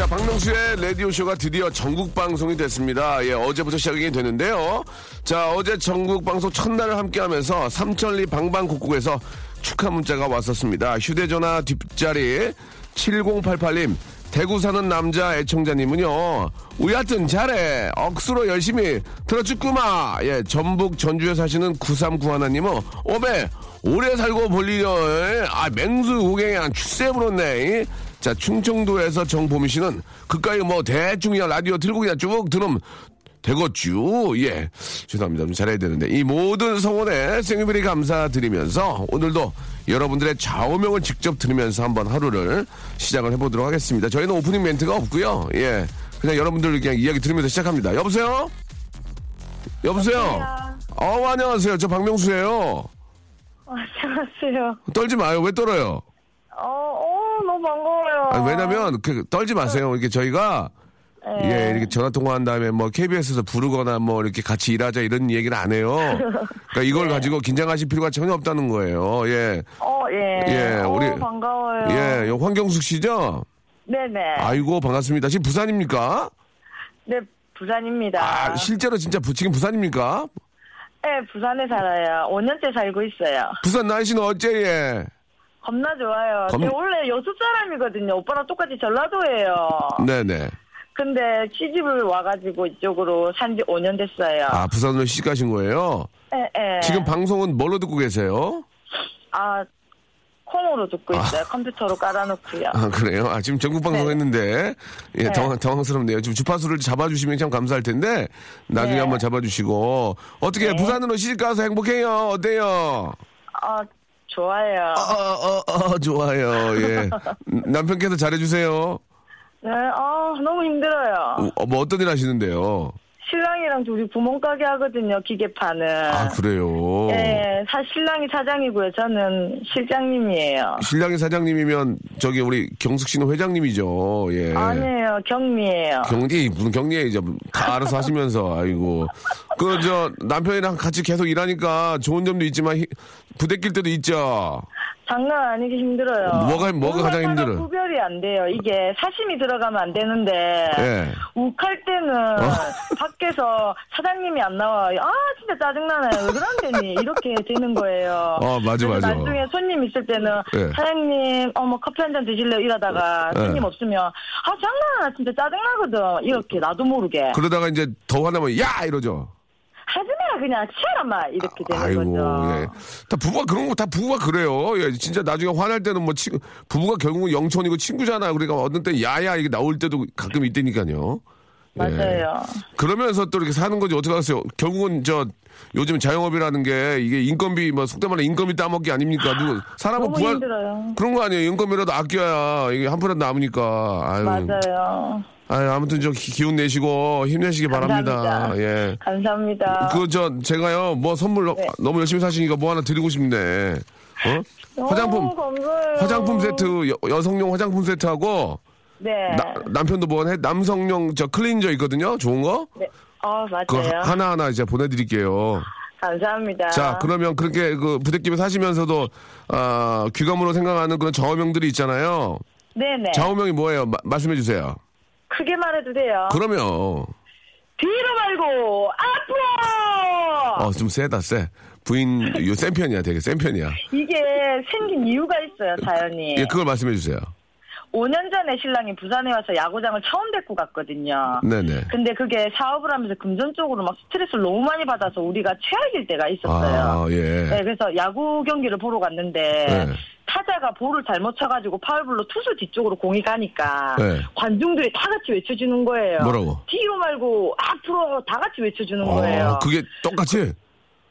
자, 박명수의 라디오쇼가 드디어 전국 방송이 됐습니다. 예, 어제부터 시작이 됐는데요. 자, 어제 전국 방송 첫날을 함께 하면서 삼천리 방방곡곡에서 축하 문자가 왔었습니다. 휴대전화 뒷자리 7088님, 대구 사는 남자 애청자님은요, 하여튼 잘해. 억수로 열심히 들어주꾸마. 예, 전북 전주에 사시는 9391님은, 오메, 오래 살고 볼 일이요. 아, 맹수 고갱이 한 출세 부렀네. 자, 충청도에서 정보미 씨는 그까이 뭐 대충 그냥 라디오 틀고 그냥 쭉 들으면 되겠죠. 예. 죄송합니다. 좀 잘해야 되는데. 이 모든 성원에 생일비리 감사드리면서 오늘도 여러분들의 좌우명을 직접 들으면서 한번 하루를 시작을 해보도록 하겠습니다. 저희는 오프닝 멘트가 없고요. 예. 그냥 여러분들 그냥 이야기 들으면서 시작합니다. 여보세요? 여보세요? 어, 안녕하세요. 저 박명수예요. 안녕하세요. 떨지 마요. 왜 떨어요? 어, 어, 너무 반가워요. 아니, 왜냐면, 그, 떨지 마세요. 이렇게 저희가, 네. 예, 이렇게 전화 통화한 다음에 뭐 KBS에서 부르거나 뭐 이렇게 같이 일하자 이런 얘기는 안 해요. 그러니까 이걸 네. 가지고 긴장하실 필요가 전혀 없다는 거예요. 예. 어, 예. 예, 어, 우리- 반가워요. 예, 요 황경숙 씨죠? 네 네. 아이고, 반갑습니다. 지금 부산입니까? 네, 부산입니다. 아, 실제로 진짜 부, 지금 부산입니까? 네, 부산에 살아요. 5년째 살고 있어요. 부산 날씨는 어째, 예? 겁나 좋아요. 겁- 제가 원래 여수 사람이거든요. 오빠랑 똑같이 전라도예요. 네네. 근데 시집을 와가지고 이쪽으로 산 지 5년 됐어요. 아, 부산으로 시집 가신 거예요? 예, 예. 지금 방송은 뭘로 듣고 계세요? 아, 콩으로 듣고 있어요. 컴퓨터로 깔아놓고요. 아, 그래요? 아, 지금 전국 방송 네. 했는데, 예, 네. 당황, 당황스럽네요. 지금 주파수를 잡아주시면 참 감사할 텐데, 나중에 네. 한번 잡아주시고, 어떻게 네. 부산으로 시집 가서 행복해요? 어때요? 아, 좋아요. 어, 어, 어, 좋아요. 예. 남편께서 잘해주세요. 네, 아, 너무 힘들어요. 어, 뭐 어떤 일 하시는데요? 신랑이랑 둘이 구멍가게 하거든요, 기계파는. 아, 그래요? 네, 사, 신랑이 사장이고요. 저는 실장님이에요. 신랑이 사장님이면, 저기, 우리 경숙 씨는 회장님이죠. 예. 아니에요, 경미예요. 경리, 무슨 경리이죠. 다 알아서 하시면서, 아이고. 그, 저, 남편이랑 같이 계속 일하니까 좋은 점도 있지만, 히- 부대낄 때도 있죠. 장난 아니게 힘들어요. 뭐가- 뭐가 가장 힘들어요? 구별이 안 돼요. 이게 사심이 들어가면 안 되는데. 예. 욱할 때는 밖에서 사장님이 안 나와요. 아 진짜 짜증나네. 왜 그런데니 이렇게 되는 거예요. 어, 맞아, 맞아. 나중에 손님 있을 때는 예. 사장님 어머 커피 한 잔 드실래요? 이러다가 예. 손님 없으면 아 장난하나 진짜 짜증나거든. 이렇게 나도 모르게 그러다가 이제 더 화나면, 야! 이러죠. 하지마 그냥 치아라 마 이렇게 되는 아이고, 거죠. 예. 다 부부가 그런 거, 다 부부가 그래요. 예, 진짜 나중에 화날 때는 뭐, 친, 부부가 결국은 영천이고 친구잖아. 그러니까 어떤 때 야야 이게 나올 때도 가끔 있다니까요. 예. 맞아요. 그러면서 또 이렇게 사는 거지 어떻게 하겠어요. 결국은 저, 요즘 자영업이라는 게 이게 인건비, 뭐, 속된 말로 인건비 따먹기 아닙니까? 누구, 사람은 부활, 힘들어요. 그런 거 아니에요. 인건비라도 아껴야 이게 한 푼이라도 남으니까. 아유. 맞아요. 아유, 아무튼 저 기- 기운 내시고 힘내시기 바랍니다. 감사합니다. 예. 감사합니다. 그 저 제가요 뭐 선물 네. 너무 열심히 사시니까 뭐 하나 드리고 싶네. 어? 화장품 감사해요. 화장품 세트 여, 성용 화장품 세트하고 네. 나- 남편도 뭐 해? 남성용 저 클렌저 있거든요. 좋은 거. 네. 어, 맞아요. 하나 하나 이제 보내드릴게요. 감사합니다. 자 그러면 그렇게 그 부대끼며 사시면서도 아 귀감으로 생각하는 그런 좌우명들이 있잖아요. 네네. 좌우명이 뭐예요? 마- 말씀해 주세요. 크게 말해도 돼요. 그러면 뒤로 말고 앞으로. 어 좀 세다 세. 부인 요센 편이야, 되게 센 편이야. 이게 생긴 이유가 있어요, 자연이. 예, 그걸 말씀해 주세요. 5년 전에 신랑이 부산에 와서 야구장을 처음 데리고 갔거든요. 네네. 근데 그게 사업을 하면서 금전적으로 막 스트레스를 너무 많이 받아서 우리가 최악일 때가 있었어요. 아, 예. 네, 그래서 야구 경기를 보러 갔는데 네. 타자가 볼을 잘못 쳐가지고 파울볼로 투수 뒤쪽으로 공이 가니까 네. 관중들이 다 같이 외쳐주는 거예요. 뭐라고? 뒤로 말고 앞으로 다 같이 외쳐주는 거예요. 어, 그게 똑같이?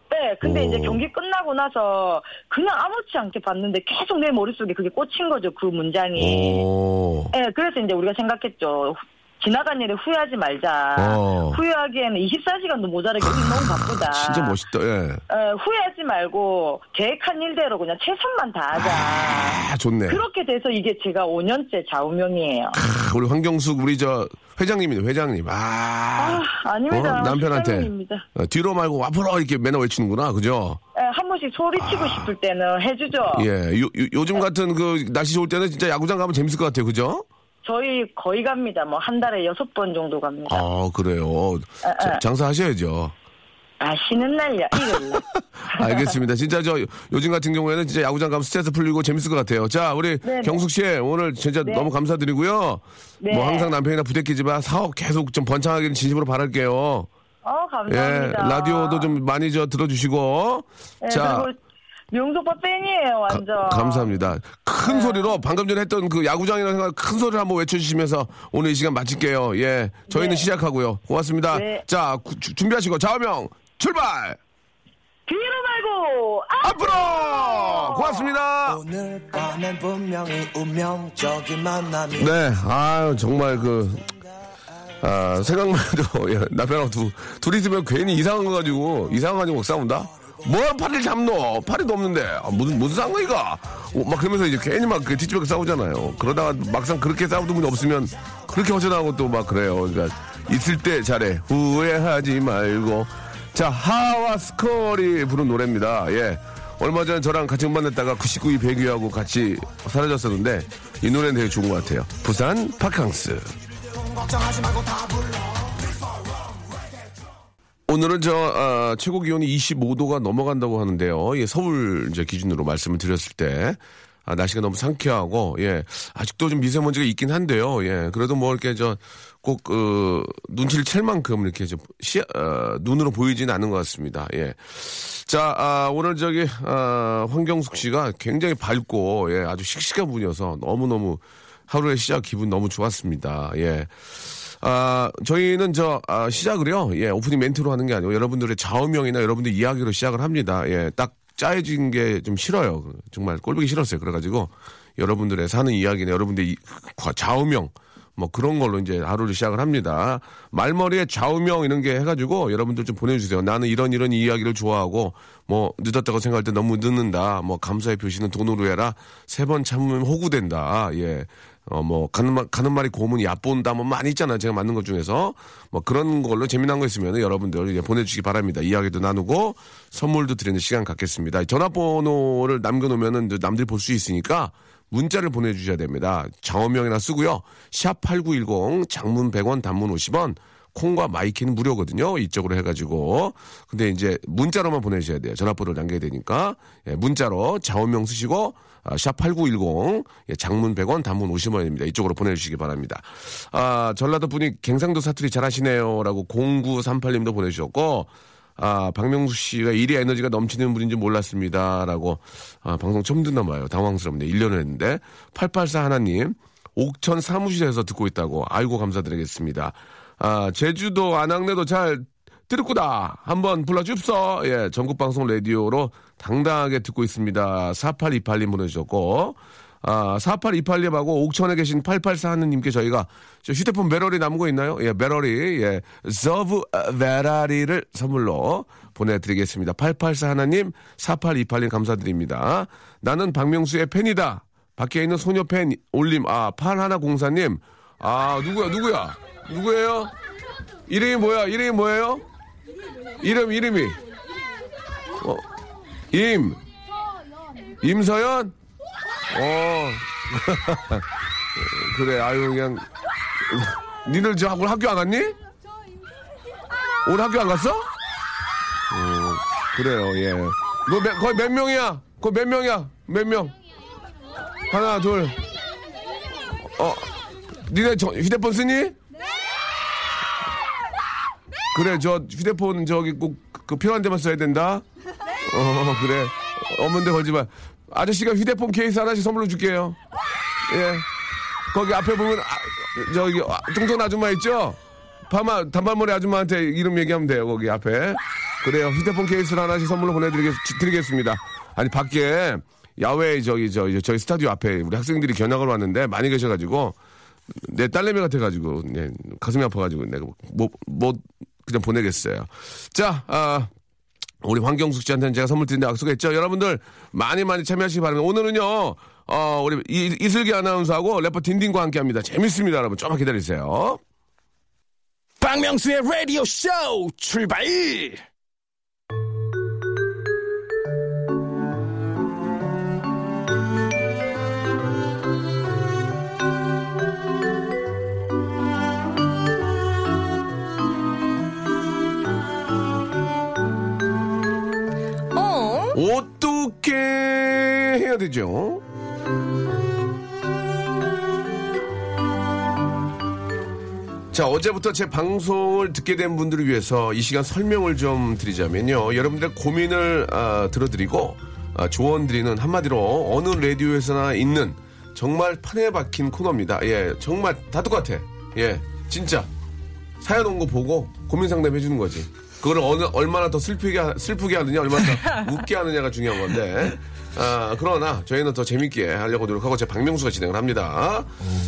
네, 근데 오. 이제 경기 끝나고 나서 그냥 아무렇지 않게 봤는데 계속 내 머릿속에 그게 꽂힌 거죠, 그 문장이. 오. 네, 그래서 이제 우리가 생각했죠. 지나간 일에 후회하지 말자. 어. 후회하기에는 24시간도 모자라게 우리 너무 바쁘다. 진짜 멋있다, 예. 어, 후회하지 말고 계획한 일대로 그냥 최선만 다하자. 아, 좋네. 그렇게 돼서 이게 제가 5년째 좌우명이에요. 아, 우리 황경숙, 우리 저, 회장님이네, 회장님. 아. 아, 아닙니다. 어? 남편한테. 사장님입니다. 어, 뒤로 말고 앞으로 이렇게 맨날 외치는구나, 그죠? 예, 한 번씩 소리치고 싶을 때는 해주죠. 예. 요, 요, 즘 같은 그, 날씨 좋을 때는 진짜 야구장 가면 재밌을 것 같아요, 그죠? 저희 거의 갑니다. 뭐 한 달에 여섯 번 정도 갑니다. 아, 그래요. 아, 자, 아. 장사하셔야죠. 아, 쉬는 날이야, 일요일 날. 알겠습니다. 진짜 저 요즘 같은 경우에는 진짜 야구장 가면 스트레스 풀리고 재밌을 것 같아요. 자, 우리 네네. 경숙 씨 오늘 진짜 네. 너무 감사드리고요. 네. 뭐 항상 남편이나 부대끼지만 사업 계속 좀 번창하기를 진심으로 바랄게요. 어, 예, 감사합니다. 라디오도 좀 많이 저 들어주시고. 예, 자, 그리고 명소빠 팬이에요, 완전. 감사합니다. 큰 네. 소리로 방금 전에 했던 그 야구장이라는 생각 큰 소리를 한번 외쳐주시면서 오늘 이 시간 마칠게요. 예, 저희는 네. 시작하고요. 고맙습니다. 네. 자, 구- 주- 준비하시고 좌우명 출발. 뒤로 말고, 아! 앞으로 고맙습니다. 오늘 밤엔 분명히 운명적인 만남이 네, 아유 정말 그 아, 생각만 해도 예, 남편하고 두, 둘이 있으면 괜히 이상한 거 가지고 이상한 거 가지고 막 싸운다. 뭐 팔을 잡노? 팔이도 없는데 아, 무슨 무슨 상관이가? 어, 막 그러면서 이제 괜히 막그 뒤집어 싸우잖아요. 그러다가 막상 그렇게 싸우던 분이 없으면 그렇게 허전하고 또 막 그래요. 그러니까 있을 때 잘해 후회하지 말고 자 하와 스컬이 부른 노래입니다. 예. 얼마 전에 저랑 같이 냈다가 99위 배기하고 같이 사라졌었는데 이 노래는 되게 좋은 것 같아요. 부산 바캉스. 오늘은 저 아, 최고 기온이 25도가 넘어간다고 하는데요. 예, 서울 이제 기준으로 말씀을 드렸을 때 아, 날씨가 너무 상쾌하고 예 아직도 좀 미세먼지가 있긴 한데요. 예 그래도 뭐 이렇게 저꼭 그 눈치를 챌 만큼 이렇게 좀 시, 어, 눈으로 보이지는 않는 것 같습니다. 예. 자, 아, 오늘 저기, 아, 황경숙 씨가 굉장히 밝고, 예, 아주 씩씩한 분이어서 너무 너무 하루의 시작 기분 너무 좋았습니다. 예. 아, 저희는 저, 아, 시작을요, 예, 오프닝 멘트로 하는 게 아니고 여러분들의 좌우명이나 여러분들 이야기로 시작을 합니다. 예, 딱 짜여진 게 좀 싫어요. 정말 꼴보기 싫었어요. 그래가지고 여러분들의 사는 이야기나 여러분들의 좌우명, 뭐 그런 걸로 이제 하루를 시작을 합니다. 말머리에 좌우명 이런 게 해가지고 여러분들 좀 보내주세요. 나는 이런 이런 이야기를 좋아하고 뭐 늦었다고 생각할 때 너무 늦는다. 뭐 감사의 표시는 돈으로 해라. 세 번 참으면 호구된다. 예. 어, 뭐, 가는 말, 가는 말이 고문 얕본다. 뭐 많이 있잖아요. 제가 만든 것 중에서. 뭐 그런 걸로 재미난 거 있으면 여러분들 이제 보내주시기 바랍니다. 이야기도 나누고 선물도 드리는 시간 갖겠습니다. 전화번호를 남겨놓으면은 남들이 볼 수 있으니까 문자를 보내주셔야 됩니다. 장어명이나 쓰고요. 샵 8910 장문 100원 단문 50원 콩과 마이K는 무료거든요. 이쪽으로 해가지고. 근데 이제 문자로만 보내주셔야 돼요. 전화번호를 남겨야 되니까. 예, 문자로 자원명 쓰시고, 아, 샵8910, 예, 장문 100원, 단문 50원입니다. 이쪽으로 보내주시기 바랍니다. 아, 전라도 분이 갱상도 사투리 잘하시네요. 라고 0938님도 보내주셨고, 아, 박명수 씨가 일이 에너지가 넘치는 분인지 몰랐습니다. 라고, 아, 방송 처음 듣나 봐요. 당황스럽네. 1년을 했는데. 884 하나님, 옥천 사무실에서 듣고 있다고. 아이고, 감사드리겠습니다. 아, 제주도 안악내도 잘 들었구다. 한번 불러줍소. 예, 전국방송 라디오로 당당하게 듣고 있습니다. 4828님 보내주셨고, 아, 4828님하고 옥천에 계신 884 하느님께 저희가 저 휴대폰 배럴이 남은 거 있나요? 예, 배럴이, 예, 서브 배러리를 선물로 보내드리겠습니다. 884 하나님, 4828님 감사드립니다. 나는 박명수의 팬이다. 밖에 있는 소녀 팬 올림, 아, 팔하나 공사님, 아, 누구야, 누구야? 누구예요? 이름이 뭐야? 이름이 뭐예요? 이름, 이름이. 어, 임. 임서연? 어. 그래, 아유, 그냥. 니들 저 오늘 학교 안 갔니? 오늘 학교 안 갔어? 어, 그래요, 예. 너 몇, 거의 몇 명이야? 거의 몇 명이야? 몇 명? 하나, 둘. 어, 니네 저, 휴대폰 쓰니? 네! 그래, 저 휴대폰 저기 꼭 그 필요한 데만 써야 된다? 어, 그래. 없는데 걸지 마. 아저씨가 휴대폰 케이스 하나씩 선물로 줄게요. 예. 거기 앞에 보면, 아, 저기, 아, 뚱뚱 아줌마 있죠? 파마, 단발머리 아줌마한테 이름 얘기하면 돼요, 거기 앞에. 그래요. 휴대폰 케이스를 하나씩 선물로 보내드리겠습니다. 아니, 밖에, 야외 저기, 저기, 저희 스타디오 앞에 우리 학생들이 견학을 왔는데 많이 계셔가지고, 내 딸내미 같아가지고, 네, 가슴이 아파가지고, 내가 뭐, 뭐, 그냥 보내겠어요. 자, 아, 우리 황경숙 씨한테는 제가 선물 드린다 약속했죠. 여러분들 많이 많이 참여하시기 바랍니다. 오늘은요, 어, 우리 이, 이슬기 아나운서하고 래퍼 딘딘과 함께 합니다. 재밌습니다, 여러분. 조금만 기다리세요. 박명수의 라디오 쇼 출발! 되죠? 자, 어제부터 제 방송을 듣게 된 분들을 위해서 이 시간 설명을 좀 드리자면요. 여러분들의 고민을 아, 들어드리고 아, 조언 드리는 한마디로 어느 라디오에서나 있는 정말 판에 박힌 코너입니다. 예, 정말 다 똑같아. 예, 진짜. 사연 온 거 보고 고민 상담 해 주는 거지. 그거를 어느, 얼마나 더 슬프게, 하- 슬프게 하느냐, 얼마나 더 웃게 하느냐가 중요한 건데. 아, 그러나 저희는 더 재밌게 하려고 노력하고 제 박명수가 진행을 합니다.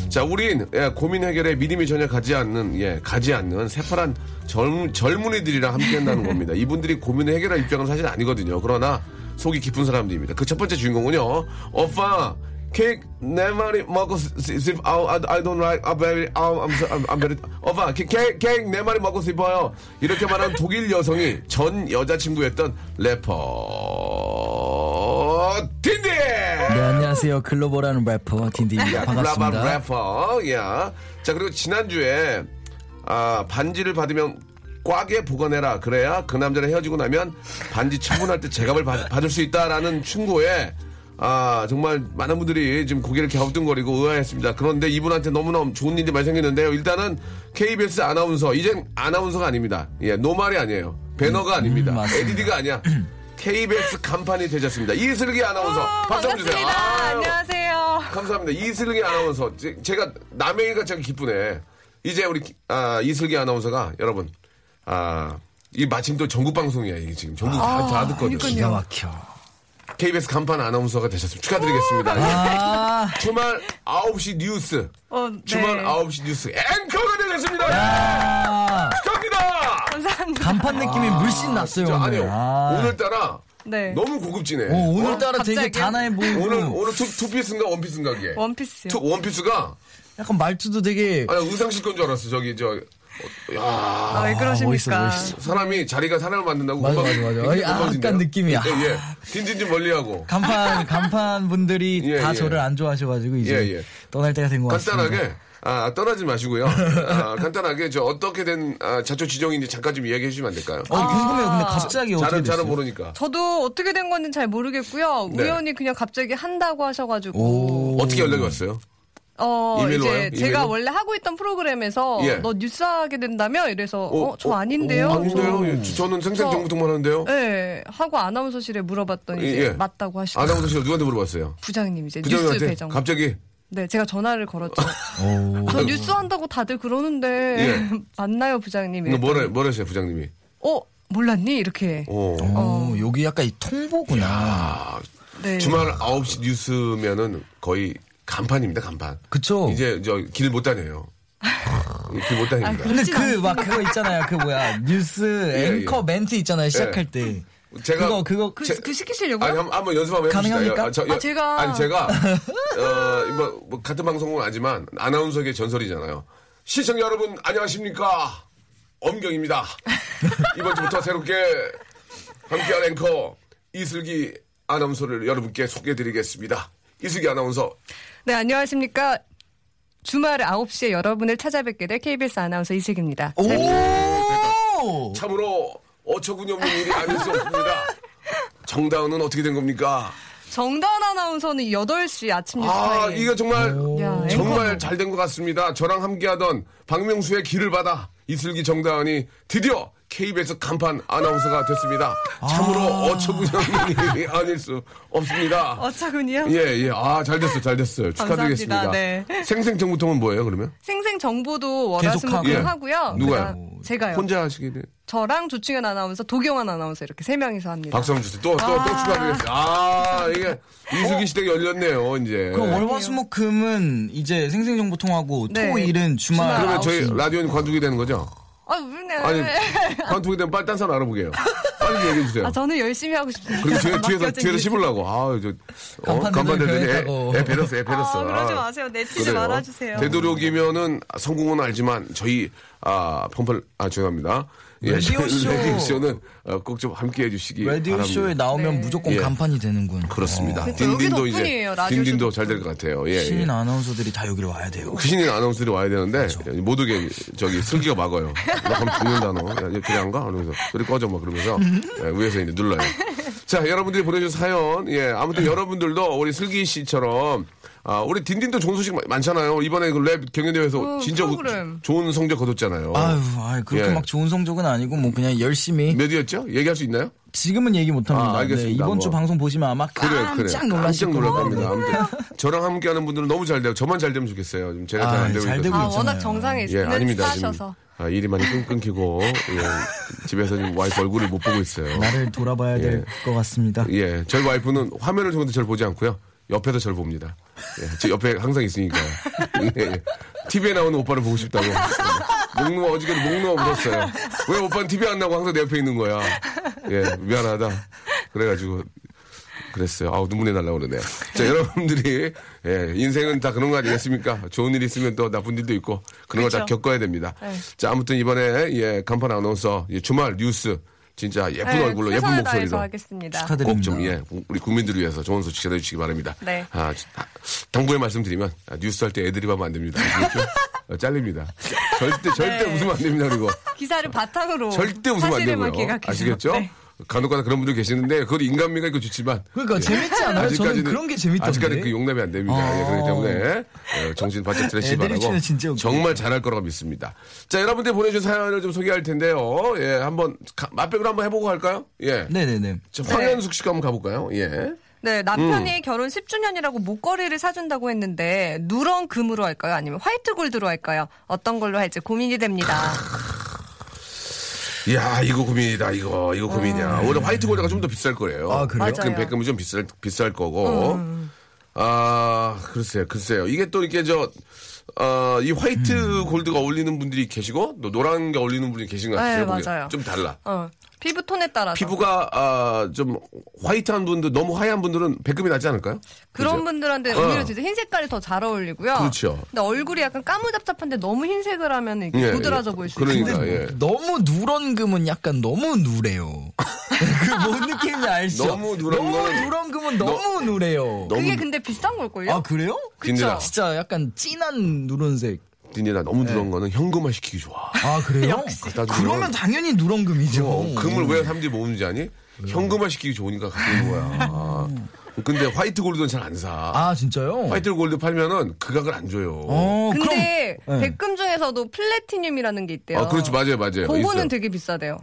자, 우린 예, 고민 해결에 믿음이 전혀 가지 않는, 예, 가지 않는 새파란 젊, 젊은이들이랑 함께 한다는 겁니다. 이분들이 고민을 해결할 입장은 사실 아니거든요. 그러나 속이 깊은 사람들입니다. 그 첫 번째 주인공은요. 오빠, 케이크 네 마리 먹고 싶 아, I, I don't like I'm very I'm, I'm, so- I'm, I'm very 오빠 케- 케이크 케이크 네 마리 먹고 싶어요 이렇게 말한 독일 여성이 전 여자친구였던 래퍼 딘디 네, 안녕하세요. 글로벌하는 래퍼 딘디입니다. 반갑습니다. 래퍼 야. 자 그리고 지난주에 아, 반지를 받으면 꽉에 보관해라 그래야 그 남자랑 헤어지고 나면 반지 처분할 때 제값을 받, 받을 수 있다라는 충고에 아 정말 많은 분들이 지금 고개를 갸우뚱거리고 의아했습니다. 그런데 이분한테 너무나 좋은 일이 많이 생겼는데요. 일단은 KBS 아나운서 이젠 아나운서가 아닙니다. 예 노말이 아니에요. 배너가 아닙니다. 맞습니다. LED가 아니야. KBS 간판이 되셨습니다. 이슬기 아나운서 박수 한번 주세요. 반갑습니다. 아유. 안녕하세요. 감사합니다. 이슬기 아나운서. 제, 제가 남의 일 같이 하기 기쁘네. 이제 우리 아, 이슬기 아나운서가 여러분 아, 이 마침 또 전국 방송이야 이게 지금 전국 다, 다 듣거든요. 기가 막혀. KBS 간판 아나운서가 되셨습니다. 축하드리겠습니다. 아, 주말 9시 뉴스. 어, 네. 주말 9시 뉴스 앵커가 되셨습니다. 아, 간판 느낌이 물씬 났어요. 진짜 오늘. 아니요. 아. 오늘따라 네. 너무 고급지네. 어, 오늘따라 갑자기요? 되게 단아해 보이고 오늘 오늘 투, 투피스인가 원피스인가 그게? 원피스요. 투, 원피스가 약간 말투도 되게 아니 의상실 건줄 알았어. 저기 저 어, 야. 아, 왜 그러십니까? 멋있어, 멋있어. 사람이 자리가 사람을 만든다고 맞아, 맞아, 맞아. 아, 약간 건방진데요? 느낌이, 아. 예, 예. 딘딘딘 멀리하고 간판 간판 분들이 예, 다 예. 저를 안 좋아하셔가지고 이제 예, 예. 떠날 때가 된 것 같습니다. 간단하게 아, 떠나지 마시고요. 아, 간단하게 저 어떻게 된 아, 자초 지정인지 잠깐 좀 이야기해 주시면 안 될까요? 어, 궁금해요. 근데 갑자기 어떻게 잘은? 잘은 모르니까 저도 어떻게 된 건지 잘 모르겠고요. 네. 우연히 그냥 갑자기 한다고 하셔가지고. 오. 어떻게 연락이 왔어요? 어, 이메일로 이제 와요? 제가 이메일로? 원래 하고 있던 프로그램에서 예. 너 뉴스 하게 된다며 이래서 어, 저 아닌데요? 어, 아닌데요? 예, 저- 저는 생생정보통만 하는데요. 네, 하고 아나운서실에 물어봤더니 예, 이제 예. 맞다고 하시더라고요. 아나운서 씨가 누구한테 물어봤어요? 부장님 이제 뉴스 부장님한테 배정. 갑자기 네, 제가 전화를 걸었죠. 오. 저 뉴스 한다고 다들 그러는데 예. 맞나요, 부장님? 너 뭐래 이랬더니, 뭐랬어요 부장님이? 어, 몰랐니? 이렇게. 어. 어, 여기 약간 이 통보구나. 아, 네. 주말 9시 뉴스면은 거의 간판입니다 간판. 그쵸? 이제 저 길 못 다녀요. 길못 다닙니다. 근데 그 막 그거 있잖아요. 그 뭐야 뉴스 예, 앵커 예. 멘트 있잖아요. 시작할 때. 제가 그거 그거 그, 제- 그 시키시려고요? 아니 한, 한번 연습 한번 해봅시다. 가능합니까? 여- 저- 아, 제가- 아니 제가 어, 뭐, 뭐 같은 방송은 아니지만 아나운서계 전설이잖아요. 시청자 여러분 안녕하십니까? 엄경입니다. 이번 주부터 새롭게 함께할 앵커 이슬기 아나운서를 여러분께 소개해드리겠습니다. 이슬기 아나운서 네, 안녕하십니까. 주말 9시에 여러분을 찾아뵙게 될 KBS 아나운서 이슬기입니다. 잘 오! 참으로 어처구니 없는 일이 아닐 수 없습니다. 정다은은 어떻게 된 겁니까? 정다은 아나운서는 8시 아침 뉴스 아. 이거 정말 야, 정말. 잘 된 것 같습니다. 저랑 함께하던 박명수의 길을 받아 이슬기 정다은이 드디어 KBS 간판 아나운서가 됐습니다. 참으로 어처구니없는 일이 아닐 수 없습니다. 어차군요. 예, 예. 아, 잘 됐어요. 잘 됐어요. 축하드리겠습니다. 감사합니다. 네. 생생정보통은 뭐예요, 그러면? 생생 정보도 계속하고. 월화수목금 예. 하고요. 누가요? 그다음 제가요. 혼자 하시게 돼. 저랑 조충현 아나운서, 도경환 아나운서 이렇게 세 명이서 합니다. 박수 한번 주세요. 또, 또, 또 아. 축하드리겠습니다. 아, 이게 이슬기 시대가 열렸네요, 이제. 그 월화수목금은 이제 생생정보통하고 네. 토일은 주말 주말 그러면 저희 9시. 라디오는 관두게 되는 거죠? 아, 우리네. 아니, 관두게 되면 빨리 딴 사람 알아보게요. 빨리 얘기해 주세요. 아, 저는 열심히 하고 싶습니다. 그리고 뒤에, 뒤에서, 뒤에서 일. 씹으려고. 아, 저, 어, 간판 대단히 애. 애 베렸어, 애 베렸어. 아, 그러지 아, 마세요. 내치지 그래요. 말아주세요. 되도록이면은 성공은 알지만 저희, 아, 펌플, 아, 죄송합니다. 예, 라디오쇼. 라디오쇼는 어, 꼭좀 함께 해주시기 라디오 바랍니다. 쇼에 나오면 네. 무조건 예. 간판이 되는군. 그렇습니다. 여기 딘딘도 이제, 덕분이에요, 라디오쇼 딘딘도 잘 될 것 같아요. 예, 예. 신인 아나운서들이 다 여기로 와야 돼요. 신인 아나운서들이 와야 되는데 못 오게 저기 슬기가 막아요. 너 가면 죽는다 너. 야, 안 가? 그러면서 그래 꺼져 막 그러면서 예, 위에서 이제 눌러요. 자 여러분들이 보내주신 사연 예 아무튼 여러분들도 우리 슬기 씨처럼 아 우리 딘딘도 좋은 소식 많- 많잖아요. 이번에 그 랩 경연대회에서 어, 진짜 우-. 좋은 성적 거뒀잖아요. 아유, 아유, 그렇게 예. 막 좋은 성적은 아니고 뭐 그냥 열심히 몇이었죠? 얘기할 수 있나요? 지금은 얘기 못 합니다. 아, 알겠습니다. 네, 이번 뭐. 주 방송 보시면 아마 그래 그래 깜짝 놀라실 깜짝 놀랄 겁니다. 겁니다. 아무튼 저랑 함께하는 분들은 너무 잘 되고 저만 잘 되면 좋겠어요. 지금 제가 잘 아, 안 되고 잘 있거든요. 되고 아, 있잖아요. 워낙 정상에 예, 아닙니다. 지금 스타셔서. 아, 일이 많이 끊, 끊기고, 예, 집에서 지금 와이프 얼굴을 못 보고 있어요. 나를 돌아봐야 예. 될것 같습니다. 예, 저희 와이프는 화면을 통해서 저를 보지 않고요. 옆에서 저를 봅니다. 예, 제 옆에 항상 있으니까요. 예, 예. TV에 나오는 오빠를 보고 싶다고. 목 놓아, 어저께도 목 놓아 울었어요. 왜 오빠는 TV 안 나고 항상 내 옆에 있는 거야. 예, 미안하다. 그래가지고, 그랬어요. 아우, 눈물이 날라 그러네요. 자, 여러분들이, 예, 인생은 다 그런 거 아니겠습니까? 좋은 일 있으면 또 나쁜 일도 있고, 그런 걸다 그렇죠. 겪어야 됩니다. 네. 자, 아무튼 이번에, 예, 간판 아나운서, 예, 주말 뉴스, 진짜 예쁜 네, 얼굴로, 예쁜 목소리로. 하겠습니다. 축하드립니다. 꼭 좀, 예, 우리 국민들을 위해서 좋은 소식 전해 주시기 바랍니다. 네. 아, 아, 당부의 말씀드리면, 아, 뉴스 할 때 애드립 하면 안 됩니다. 아시겠죠? 아, 잘립니다. 절대, 절대 네. 웃으면 안 됩니다, 그리고. 기사를 바탕으로 절대 웃으면 안 되고요. 기각해서. 아시겠죠? 네. 간혹가다 그런 분들 계시는데, 그건 인간미가 있고 좋지만. 그러니까 재밌지 않아요? 저는 그런 게 재밌던데. 아직까지 그 용납이 안 됩니다. 아. 예, 그렇기 때문에 예, 정신 바짝 애드립 바라고. 정말 잘할 거라고 믿습니다. 자, 여러분들 보내준 사연을 좀 소개할 텐데요. 예, 한번 가- 맛백으로 한번 해보고 갈까요? 예. 네네네. 자, 황현숙 씨가 한번 가볼까요? 예. 네, 남편이 음. 결혼 10주년이라고 목걸이를 사준다고 했는데 누런 금으로 할까요? 아니면 화이트 골드로 할까요? 어떤 걸로 할지 고민이 됩니다. 이야, 이거 고민이다, 이거, 이거 고민이야. 원래 화이트 골드가 좀 더 비쌀 거예요. 아, 그래요? 맞아요. 백금, 백금이 좀 비쌀, 비쌀 거고. 아, 글쎄요, 글쎄요. 이게 또 이렇게 저, 어, 이 화이트 음. 골드가 어울리는 분들이 계시고, 또 노란 게 어울리는 분이 계신 것 같아요. 네, 보기에. 맞아요. 좀 달라. 어, 피부 톤에 따라서. 피부가, 아, 좀 화이트한 분들, 너무 하얀 분들은 백금이 낫지 않을까요? 그런 그죠? 분들한테 어. 오히려 진짜 흰 색깔이 더 잘 어울리고요. 그렇죠. 근데 얼굴이 약간 까무잡잡한데 너무 흰색을 하면 이렇게 예, 도드라져 예. 보일 수 그러니까, 있어요. 예. 너무 누런 금은 약간 너무 누래요. 그 뭔 느낌인지 알죠? 너무 누런 너무 누런 금은 너무 누래요. 너무, 그게 근데 비싼 걸걸요? 아 그래요? 딘딘아, 진짜 약간 진한 누런색. 딘딘아, 너무 누런 거는 현금화 시키기 좋아. 아 그래요? 그러면 당연히 누런 금이죠. 어, 금을 왜 사람들이 모으는지 아니? 현금화 시키기 좋으니까 갖고 있는 거야. 아. 근데 화이트 골드는 잘 안 사. 아 진짜요? 화이트 골드 팔면은 그 값을 안 줘요. 어, 근데 그럼, 네. 백금 중에서도 플래티늄이라는 게 있대요. 아, 그렇지, 맞아요, 맞아요. 그거는 있어요. 되게 비싸대요.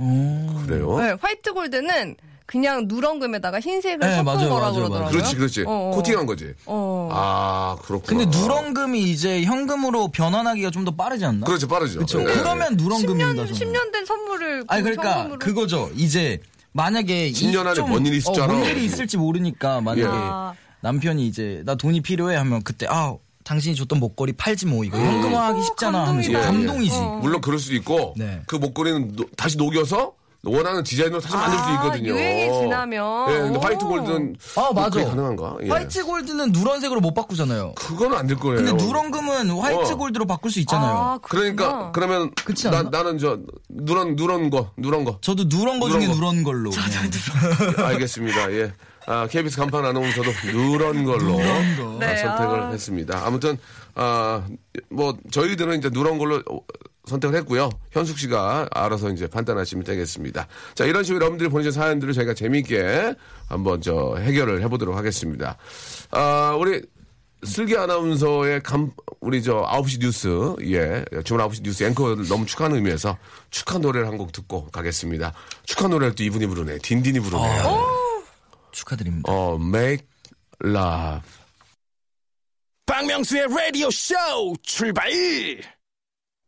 그래요? 네, 화이트 골드는 그냥 누런 금에다가 흰색을 네, 섞은 맞아요, 거라고 맞아요, 그러더라고요. 맞아요. 그렇지, 그렇지. 어, 어. 코팅한 거지. 어. 아, 그렇구나. 근데 누런금이 이제 현금으로 변환하기가 좀 더 빠르지 않나? 그렇죠, 빠르죠. 그렇죠. 예. 그러면 누런금입니다. 10년, 10년 된 선물을 아니 그 그러니까 현금으로 그거죠. 이제 만약에 10년 안에 좀- 뭔 일이 있을 줄 어, 알아. 뭔 일이 있을지 모르니까 만약에 예. 아. 남편이 이제 나 돈이 필요해 하면 그때 아 당신이 줬던 목걸이 팔지 뭐 이거 현금화하기 쉽잖아 하면서 감동이다. 감동이지. 어. 물론 그럴 수도 있고, 네. 그 목걸이는 노- 다시 녹여서 원하는 디자인으로 다시 만들 수 아, 있거든요. 유행이 지나면. 예, 근데 화이트 오. 골드는 아 맞아. 그게 가능한가? 예. 화이트 골드는 누런색으로 못 바꾸잖아요. 그거는 안될 거예요. 근데 누런금은 화이트 어. 골드로 바꿀 수 있잖아요. 아, 그러니까. 그러면 나? 나는 저 누런 누런 거 누런 거 저도 누런 거 누런 중에 거. 누런 걸로. 그냥. 알겠습니다. 예. 아, KBS 간판 아나운서도 누런 걸로 거. 아, 네, 선택을 아. 했습니다. 아무튼 아, 뭐 저희들은 이제 누런 걸로 선택을 했고요. 현숙 씨가 알아서 이제 판단하시면 되겠습니다. 자, 이런 식으로 여러분들이 보내주신 사연들을 저희가 재미있게 한번 저 해결을 해보도록 하겠습니다. 아, 우리 슬기 아나운서의 감, 우리 저 9시 뉴스, 예, 주말 9시 뉴스 앵커를 너무 축하하는 의미에서 축하 노래를 한 곡 듣고 가겠습니다. 축하 노래를 또 이분이 부르네. 딘딘이 부르네요. 축하드립니다. 어, make love. 박명수의 라디오 쇼 출발!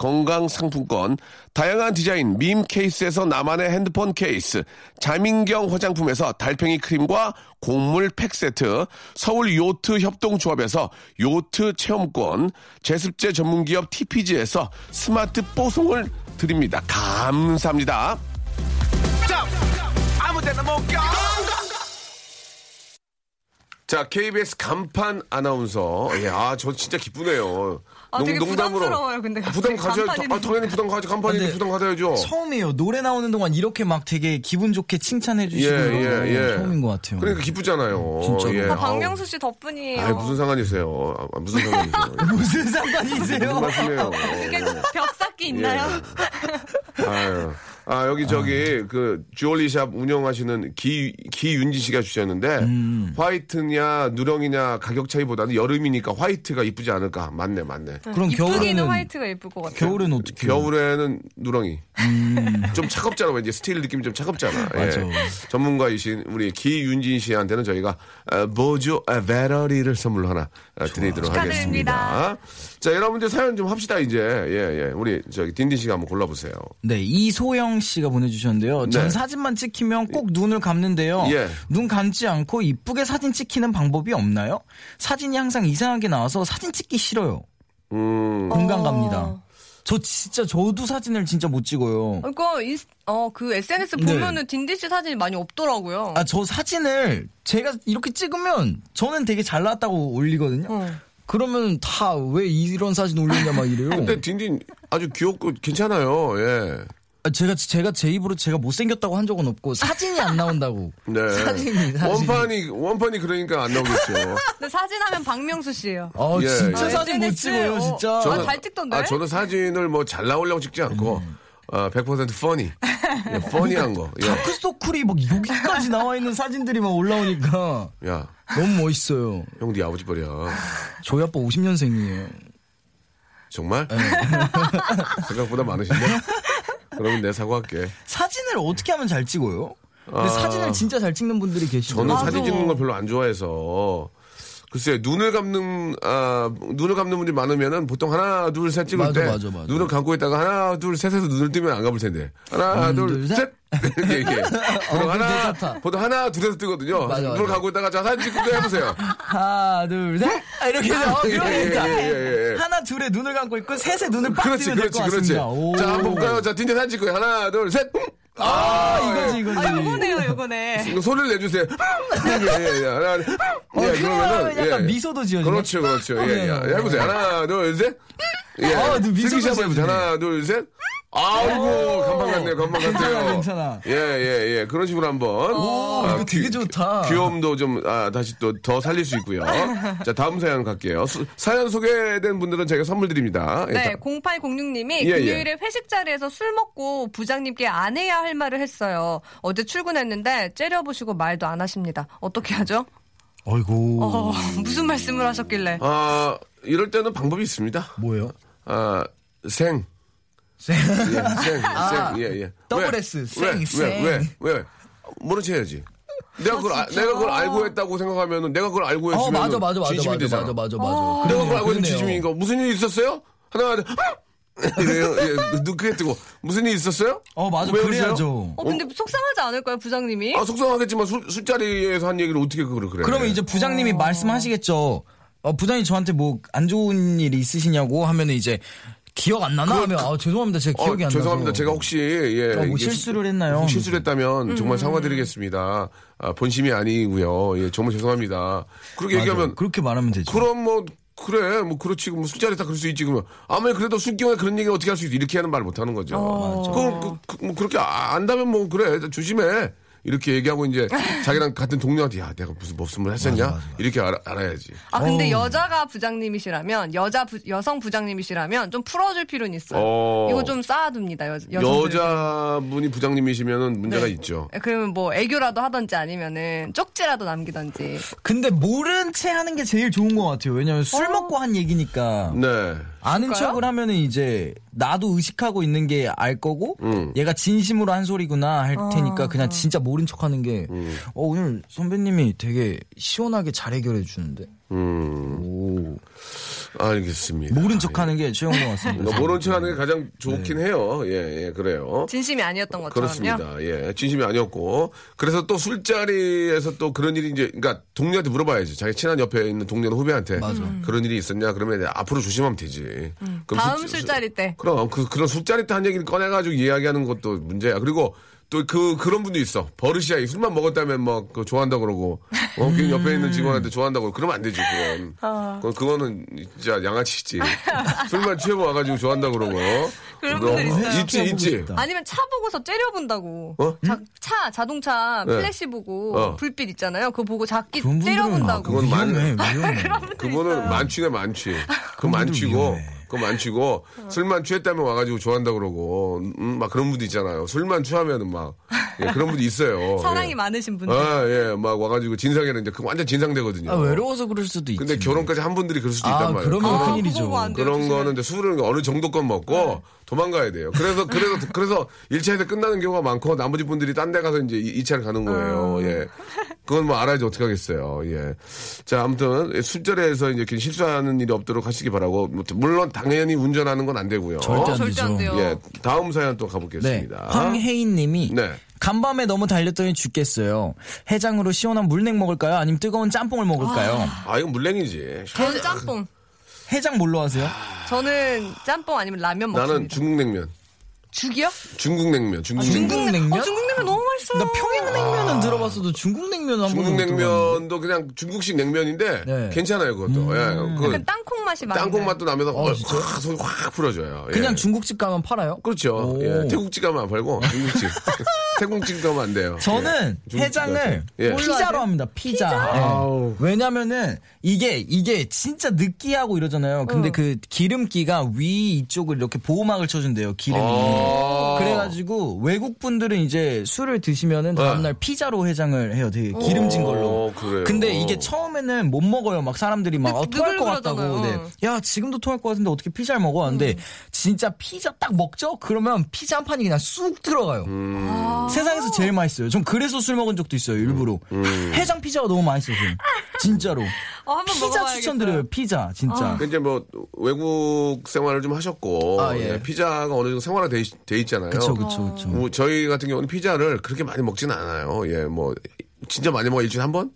건강상품권, 다양한 디자인 밈 케이스에서 나만의 핸드폰 케이스, 자민경 화장품에서 달팽이 크림과 곡물 팩 세트, 서울 요트 협동조합에서 요트 체험권, 제습제 전문기업 TPG에서 스마트 뽀송을 드립니다. 감사합니다. 자, KBS 간판 아나운서. 예, 아, 저 진짜 기쁘네요. 아, 되게 부담스러워요, 근데 아, 부담 갑자기 가져야죠. 아, 당연히 부담 가져. 간판인데 근데 부담 가져야죠. 처음이에요. 노래 나오는 동안 이렇게 막 되게 기분 좋게 칭찬해 예, 주시는 거 예, 예. 처음인 것 같아요. 그러니까 기쁘잖아요. 진짜로. 예. 다 아우. 박명수 씨 덕분이에요. 아이, 무슨 상관이세요? 아, 무슨 상관이세요? 무슨 상관이세요? 무슨 말씀이에요? 이게 벽 쌓기 있나요? 예. 아유. 아, 여기 저기 그 주얼리샵 운영하시는 기, 기윤지 씨가 주셨는데 음. 화이트냐 누렁이냐 가격 차이보다는 여름이니까 화이트가 이쁘지 않을까? 맞네, 맞네. 그럼 이쁘기는 겨울에는 화이트가 예쁠 것 같아요. 겨울에는 어떻게? 겨울에는 누렁이. 좀 차갑잖아. 왠지 스틸 느낌이 좀 차갑잖아. 예. 맞아. 전문가이신 우리 기윤진 씨한테는 저희가 어, 보조 어, 배러리를 선물로 하나 어, 드리도록. 하겠습니다. 자, 여러분들 사연 좀 합시다, 이제. 예, 예. 우리 저기 딘딘 씨가 한번 골라보세요. 네, 이소영 씨가 보내주셨는데요. 네. 전 사진만 찍히면 꼭 눈을 감는데요. 예. 눈 감지 않고 이쁘게 사진 찍히는 방법이 없나요? 사진이 항상 이상하게 나와서 사진 찍기 싫어요. 음. 공감 어. 갑니다. 저 진짜 저도 사진을 진짜 못 찍어요. 그러니까 인 어, 그 SNS 네. 보면은 딘디 씨 사진이 많이 없더라고요. 아, 저 사진을 제가 이렇게 찍으면 저는 되게 잘 나왔다고 올리거든요. 어. 그러면 다 왜 이런 사진 올리냐 막 이래요. 근데 딘딘 아주 귀엽고 괜찮아요. 예. 아, 제가 제가 제 입으로 제가 못생겼다고 한 적은 없고 사진이 안 나온다고. 네. 사진이 사진. 원판이, 원판이 그러니까 안 나오겠죠. 근데 사진 하면 박명수 씨예요. 아, 예, 진짜 예. 사진 못 SNS, 찍어요, 어. 진짜. 저는- 아, 잘 찍던데? 아, 저는 사진을 뭐 잘 나오려고 찍지 않고, 어, 100% 퍼니. 예, 퍼니한 거. 예. 다크서클이 막 여기까지 나와 있는 사진들이 막 올라오니까 야, 너무 멋있어요. 형, 네 아버지 버려. 저희 아빠 50년생이에요. 정말? 생각보다 많으신데? 그러면 내 사과할게. 사진을 어떻게 하면 잘 찍어요? 근데 아. 사진을 진짜 잘 찍는 분들이 계시죠. 저는. 사진 찍는 걸 별로 안 좋아해서. 글쎄 눈을 감는 아 눈을 감는 분들이 많으면은 보통 하나 둘 셋 찍을 맞아, 때 맞아, 맞아. 눈을 감고 있다가 하나 둘 셋에서 눈을 뜨면 안 감을 텐데 하나 음, 둘 둘, 셋 셋. 이렇게 이렇게 보통 하나 괜찮다. 보통 하나 둘에서 뜨거든요 맞아, 눈을. 감고 있다가 자 사진 찍고 또 해보세요 하나, 둘, 셋! 아, 이렇게 해서, 어, 예, 그러면 예, 일단 예, 예, 예. 하나, 둘에 눈을 감고 있고, 셋에 눈을 빡 그렇지 뜨면 될 그렇지 것 그렇지. 자 한번 볼까요 자 딘딘 사진 찍고요 하나 둘셋 아, 이거지, 이거지. 아, 요거네요, 요거네. 소리를 내주세요 예 예 예 하나 어, 예, 그러면 약간 예. 미소도 지어지네. 그렇죠, 그렇죠. 예, 네. 예. 해보세요. 하나, 둘, 셋. 예. 아, 너 미소도 슬기 씨 한번 해보세요. 하나, 둘, 셋. 아이고, 간판 같네요, 간판 같아요. 괜찮아, 괜찮아. 예, 예, 예. 그런 식으로 한 번. 오, 아, 이거 되게 좋다. 귀여움도 좀, 아, 다시 또 더 살릴 수 있고요. 자, 다음 사연 갈게요. 수- 사연 소개된 분들은 저희가 선물 드립니다. 예, 네, 자, 0806님이 예, 예. 금요일에 회식 자리에서 술 먹고 부장님께 안 해야 할 말을 했어요. 어제 출근했는데 째려보시고 말도 안 하십니다. 어떻게 하죠? 어이구. 어, 무슨 말씀을 하셨길래? 아, 이럴 때는 방법이 있습니다. 뭐예요? 아, 생. 생. 예, 생, 아, 생, 예, 예. 더블 왜? S, 왜? 생, 생. 왜, 왜, 왜? 모른 체 해야지. 내가 그걸, 아- 내가 그걸 알고 했다고 생각하면 내가 그걸 알고 했으면 어, 맞아, 맞아, 맞아, 진심이 맞아, 되잖아. 맞아, 맞아, 맞아. 내가 그러네요, 그걸 알고 그러네요. 진심인 거. 무슨 일 있었어요? 하나, 둘, 이래요. 예, 눈 크게 뜨고. 무슨 일 있었어요? 어, 맞아, 왜 그래야죠. 어, 근데 속상하지 않을까요, 부장님이? 아, 속상하겠지만 술, 술자리에서 한 얘기를 어떻게 그걸 그래. 그러면 이제 부장님이 말씀하시겠죠. 어, 부장님 저한테 뭐 안 좋은 일이 있으시냐고 하면은 이제 기억 안 나나 하면 아, 죄송합니다. 제가 어, 기억이 안 나서. 죄송합니다. 제가 혹시 예, 어, 뭐 실수를 했나요? 실수를 했다면 정말 사과드리겠습니다. 아, 본심이 아니고요. 예, 정말 죄송합니다. 그렇게 맞아요. 얘기하면 그렇게 말하면 되죠. 그럼 뭐 그래, 뭐, 그렇지. 뭐, 술자리 다 그럴 수 있지. 그러면. 아무리 그래도 술기운에 그런 얘기 어떻게 할 수 있어. 이렇게 하는 말못 하는 거죠. 그럼, 그, 그, 뭐, 그렇게 아- 안다면 뭐, 그래. 조심해. 이렇게 얘기하고 이제 자기랑 같은 동료한테 야, 내가 무슨 머슴을 했었냐? 이렇게 알아, 알아야지. 아 근데 여자가 부장님이시라면 여자 부, 여성 부장님이시라면 좀 풀어줄 필요는 있어요. 어. 이거 좀 쌓아둡니다. 여. 여자분이 부장님이시면은 문제가 네. 있죠. 그러면 뭐 애교라도 하던지 아니면은 쪽지라도 남기던지. 근데 모른 채 하는 게 제일 좋은 것 같아요. 왜냐면 술 먹고 한 얘기니까. 네. 아는 그럴까요? 척을 하면은 이제 나도 의식하고 있는 게 알 거고 음. 얘가 진심으로 한 소리구나 할 테니까 그냥 어. 진짜 모른 척 하는 게 음. 어, 오늘 선배님이 되게 시원하게 잘 해결해 주는데 음, 오. 알겠습니다. 모른 척 하는 게 최고인 것 같습니다. 그러니까 모른 척 하는 게 가장 좋긴 네. 해요. 예, 예, 그래요. 진심이 아니었던 것처럼요. 그렇습니다. 예, 진심이 아니었고. 그래서 또 술자리에서 또 그런 일이 이제, 그러니까 동료한테 물어봐야지. 자기 친한 옆에 있는 동료는 후배한테. 그런 일이 있었냐? 그러면 앞으로 조심하면 되지. 그럼 음. 다음 술- 술자리 때. 그럼 그, 그런 술자리 때 한 얘기를 꺼내가지고 이야기하는 것도 문제야. 그리고 또 그, 그런 분도 있어. 버릇이야. 이 술만 먹었다면 뭐, 그 좋아한다 그러고, 어, 그 옆에 있는 직원한테 좋아한다고 그러고. 그러면 안 되지, 그건. 그건, 그거는 진짜 양아치지. 술만 취해고 와가지고 좋아한다 그러고. 그런 분들 있어요. 있지, 있지. 아니면 차 보고서 째려본다고. 어? 자, 차, 자동차 네. 플래시 보고 어. 불빛 있잖아요. 그거 보고 자기 째려본다고. 그건 만- 위험해, 위험해. 그거는 만취네 만취. 그 만취고 위험해. 그 만취고 술만 취했다면 와가지고 좋아한다 그러고 음, 막 그런 분도 있잖아요. 술만 취하면은 막 예, 그런 분도 있어요. 사랑이 예. 많으신 분들. 아, 예, 막 와가지고 진상에는 이제 그 완전 진상되거든요. 아, 외로워서 그럴 수도 있지. 근데 결혼까지 한 분들이 그럴 수도 아, 있단 말이에요. 그러면 아, 큰일이죠. 안 돼요, 그런 조심해야 거는 이제 술을 어느 정도껏 먹고 도망가야 돼요. 그래서 그래서 그래서 1차에서 끝나는 경우가 많고 나머지 분들이 딴 데 가서 이제 2차를 가는 거예요. 예. 그건 뭐 알아야지 어떻게 하겠어요. 예. 자, 아무튼 술자리에서 이제 실수하는 일이 없도록 하시기 바라고 뭐, 물론 당연히 운전하는 건 안 되고요. 절대 안 절대 안. 돼요. 예. 다음 사연 또 네. 가보겠습니다. 황혜인 님이 네. 간밤에 너무 달렸더니 죽겠어요. 해장으로 시원한 물냉 먹을까요? 아니면 뜨거운 짬뽕을 먹을까요? 아, 이건 물냉이지. 저는 짬뽕. 해장 뭘로 하세요? 저는 짬뽕 아니면 라면 먹습니다. 나는 중국 냉면. 죽이요? 중국 냉면. 중국 냉면. 중국 냉면? 어, 중국 냉면 너무 맛있어요. 나 평양냉면은 들어봤어도 중국 냉면은 한 중국 번도 못 들어봤는데. 냉면도 그냥 중국식 냉면인데 네. 괜찮아요 그것도. 예, 그 약간 땅콩 맛이 많이 땅콩. 맛도 나면서 어, 확? 속이 확 풀어줘요. 예. 그냥 중국집 가면 팔아요? 그렇죠. 오. 예, 태국집 가면 안 팔고 중국집. 태국집 가면 안 돼요. 저는 예, 해장을. 예. 피자로 합니다. 피자. 예. 아우. 왜냐면은 이게 이게 진짜 느끼하고 이러잖아요. 근데 그 기름기가 위 이쪽을 이렇게 보호막을 쳐준대요. 기름이. 아. 그래가지고 외국 분들은 이제 술을 드시면은 다음날 피자로 해장을 해요. 되게 기름진 걸로. 어, 그래요. 근데 이게 처음에는 못 먹어요. 막 사람들이 막 어, 토할 것 같다고. 네. 야 지금도 토할 것 같은데 어떻게 피자를 먹어? 근데 진짜 피자 딱 먹죠? 그러면 피자 한 판이 그냥 쑥 들어가요. 음. 세상에서 제일 맛있어요. 전 그래서 술 먹은 적도 있어요. 일부러. 음. 해장 피자가 너무 맛있어요. 진짜로. 어, 한번 피자 먹어봐야겠어요. 추천드려요. 피자 진짜. 그 이제 뭐 외국 생활을 좀 하셨고 아, 예. 예, 피자가 어느 정도 생활화 돼, 있- 돼 있잖아요. 그쵸 그쵸 그쵸. 뭐 저희 같은 경우는 피자를 그렇게 많이 먹지는 않아요. 예, 뭐 진짜 많이 먹어 일주일에 한 번?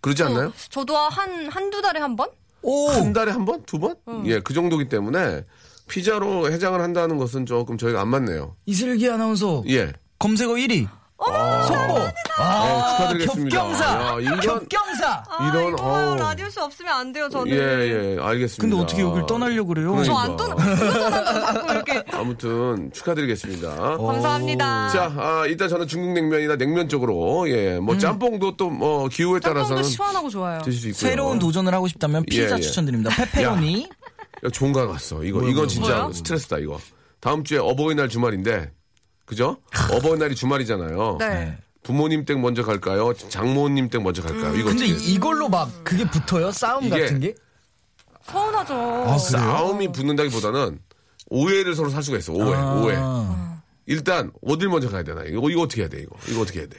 그러지 않나요? 어, 저도 한, 한두 달에 한 번? 오 한 달에 한 번? 두 번? 예, 그 정도기 때문에 피자로 해장을 한다는 것은 조금 저희가 안 맞네요. 이슬기 아나운서 예. 검색어 1위. 속보. 네, 아, 축하드리겠습니다. 겹경사. 야, 이런- 겹경사. 아, 이런, 이거 어우. 라디오 쇼 없으면 안 돼요, 저는. 예, 예, 알겠습니다. 근데 어떻게 여길 떠나려고 그래요? 그러니까. 저안 떠나, 자꾸 이렇게. 아무튼 축하드리겠습니다. 어. 감사합니다. 자, 아, 일단 저는 중국 냉면이나 냉면 쪽으로 예, 뭐 짬뽕도 또 뭐 기후에 따라서는 짬뽕도 시원하고 좋아요. 드실 수 있고요. 새로운 도전을 하고 싶다면 피자 예, 예. 추천드립니다. 페페로니. 야, 좋은 거 갔어. 이거 이건 진짜 뭐요? 스트레스다 이거. 다음 주에 어버이날 주말인데, 그죠? 어버이날이 주말이잖아요. 네. 부모님 댁 먼저 갈까요? 장모님 댁 먼저 갈까요? 이거 근데 어떻게- 이걸로 막 그게 붙어요? 싸움 이게- 같은 게? 서운하죠. 아? 싸움이 붙는다기보다는 오해를 서로 살 수가 있어. 오해, 아. 오해. 일단 어딜 먼저 가야 되나? 이거 이거 어떻게 해야 돼? 이거 이거 어떻게 해야 돼?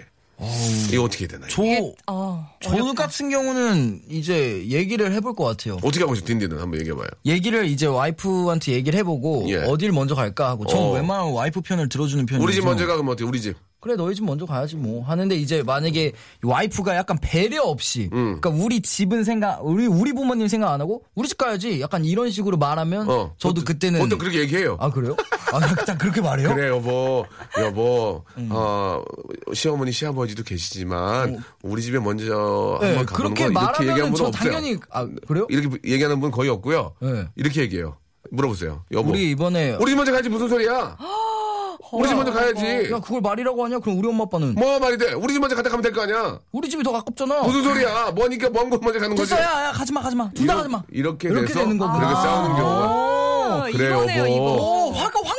이거 어떻게 해야 되나? 저, 이게, 어, 저 같은 경우는 이제 얘기를 해볼 것 같아요. 어떻게 하고 싶어? 딘딘은 한번 얘기해봐요. 얘기를 이제 와이프한테 얘기를 해보고 예. 어딜 먼저 갈까 하고 저는 어. 웬만하면 와이프 편을 들어주는 편이에요. 우리 집 먼저 가 그러면 어떻게? 우리 집. 그래 너희 집 먼저 가야지 뭐 하는데 이제 만약에 와이프가 약간 배려 없이 음. 그러니까 우리 집은 생각 우리 우리 부모님 생각 안 하고 우리 집 가야지 약간 이런 식으로 말하면 어. 저도 보통- 그때는 보통 그렇게 얘기해요. 아 그래요? 아딱 그렇게 말해요? 그래 여보 여보 음. 어 시어머니 시아버지도 계시지만 우리 집에 먼저 네, 한번 가보는 그렇게 거 이렇게 분은 저 없어요. 당연히 아 그래요? 이렇게 얘기하는 분 거의 없고요. 네. 이렇게 얘기해요. 물어보세요. 여보. 우리 이번에 우리 집 먼저 가야지 무슨 소리야? 우리 집 먼저 가야지. 야 그걸 말이라고 하냐? 그럼 우리 엄마 아빠는 뭐 말이 돼? 우리 집 먼저 갔다 가면 될 거 아니야? 우리 집이 더 가깝잖아. 무슨 소리야? 뭐니까 먼 곳 먼저 가는 거지. 됐어 야, 야 가지마 가지마 둘 다 가지마 이렇게, 이렇게 돼서 되는 거구나. 그렇게 싸우는 경우가 어, 그래, 이거네요, 여보. 이거. 오 화가 확나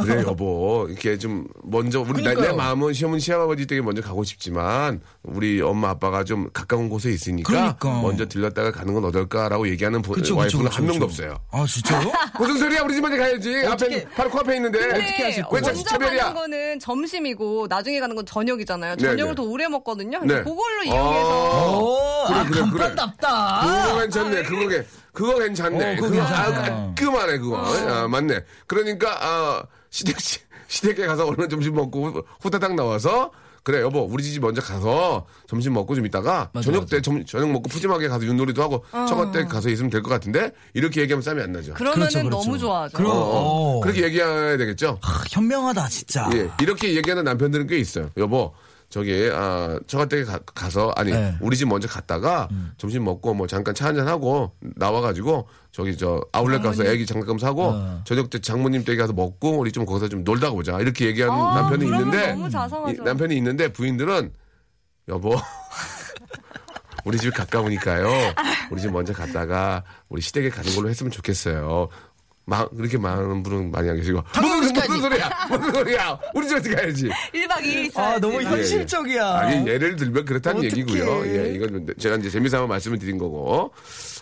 그래 여보 이렇게 좀 먼저 우리 나, 내. 마음은 시어머니 시아버지 댁에 먼저 가고 싶지만 우리 엄마 아빠가 좀 가까운 곳에 있으니까 그러니까. 먼저 들렀다가 가는 건 어떨까라고 얘기하는 부- 그쵸, 와이프는 그쵸, 한 명도. 없어요. 아 진짜요? 무슨 소리야 우리 집 먼저 가야지 어떻게- 앞에 바로 코앞에 있는데 어떻게 하실 거예요? 먼저 차별이야? 가는 거는 점심이고 나중에 가는 건 저녁이잖아요. 네, 저녁을 네. 더 오래 먹거든요. 네. 그걸로 어. 이용해서 오, 그래, 아, 그래, 그래. 간판답다. 그거 괜찮네. 그거 괜- 그거 괜찮네. 어, 그거 그거. 아, 깔끔하네 그거. 아, 맞네. 그러니까 아, 시댁 시- 시댁에 가서 얼른 점심 먹고 후- 후다닥 나와서 그래 여보 우리 집 먼저 가서 점심 먹고 좀 있다가 맞아, 저녁 맞아. 때 점, 저녁 먹고 푸짐하게 가서 윷놀이도 하고 처갓 때 가서 있으면 될 것 같은데 이렇게 얘기하면 싸움이 안 나죠. 그러면은 그렇죠, 그렇죠. 너무 좋아하죠. 그럼- 어, 어. 어. 그렇게 얘기해야 되겠죠. 아, 현명하다 진짜. 예, 이렇게 얘기하는 남편들은 꽤 있어요. 여보, 저기, 아, 처갓댁에 가, 서 아니, 네. 우리 집 먼저 갔다가 점심 먹고 뭐 잠깐 차 한잔 하고 나와가지고 저기 저 아울렛 가서 애기 장난감 사고 어. 저녁 때 장모님 댁에 가서 먹고 우리 좀 거기서 좀 놀다 오자. 이렇게 얘기하는 아, 남편이 있는데. 이- 남편이 있는데 부인들은 여보, 우리 집이 가까우니까요. 우리 집 먼저 갔다가 우리 시댁에 가는 걸로 했으면 좋겠어요. 마, 그렇게 많은 분은 많이 안 계시고. 무슨, 무슨 소리야? 무슨 소리야? 우리 집에 가야지. 1박 2일 있어야지. 아 너무 예, 예. 현실적이야. 아니, 예를 들면 그렇다는 어떡해. 얘기고요. 예, 이건 제가 이제 재미삼아 말씀을 드린 거고.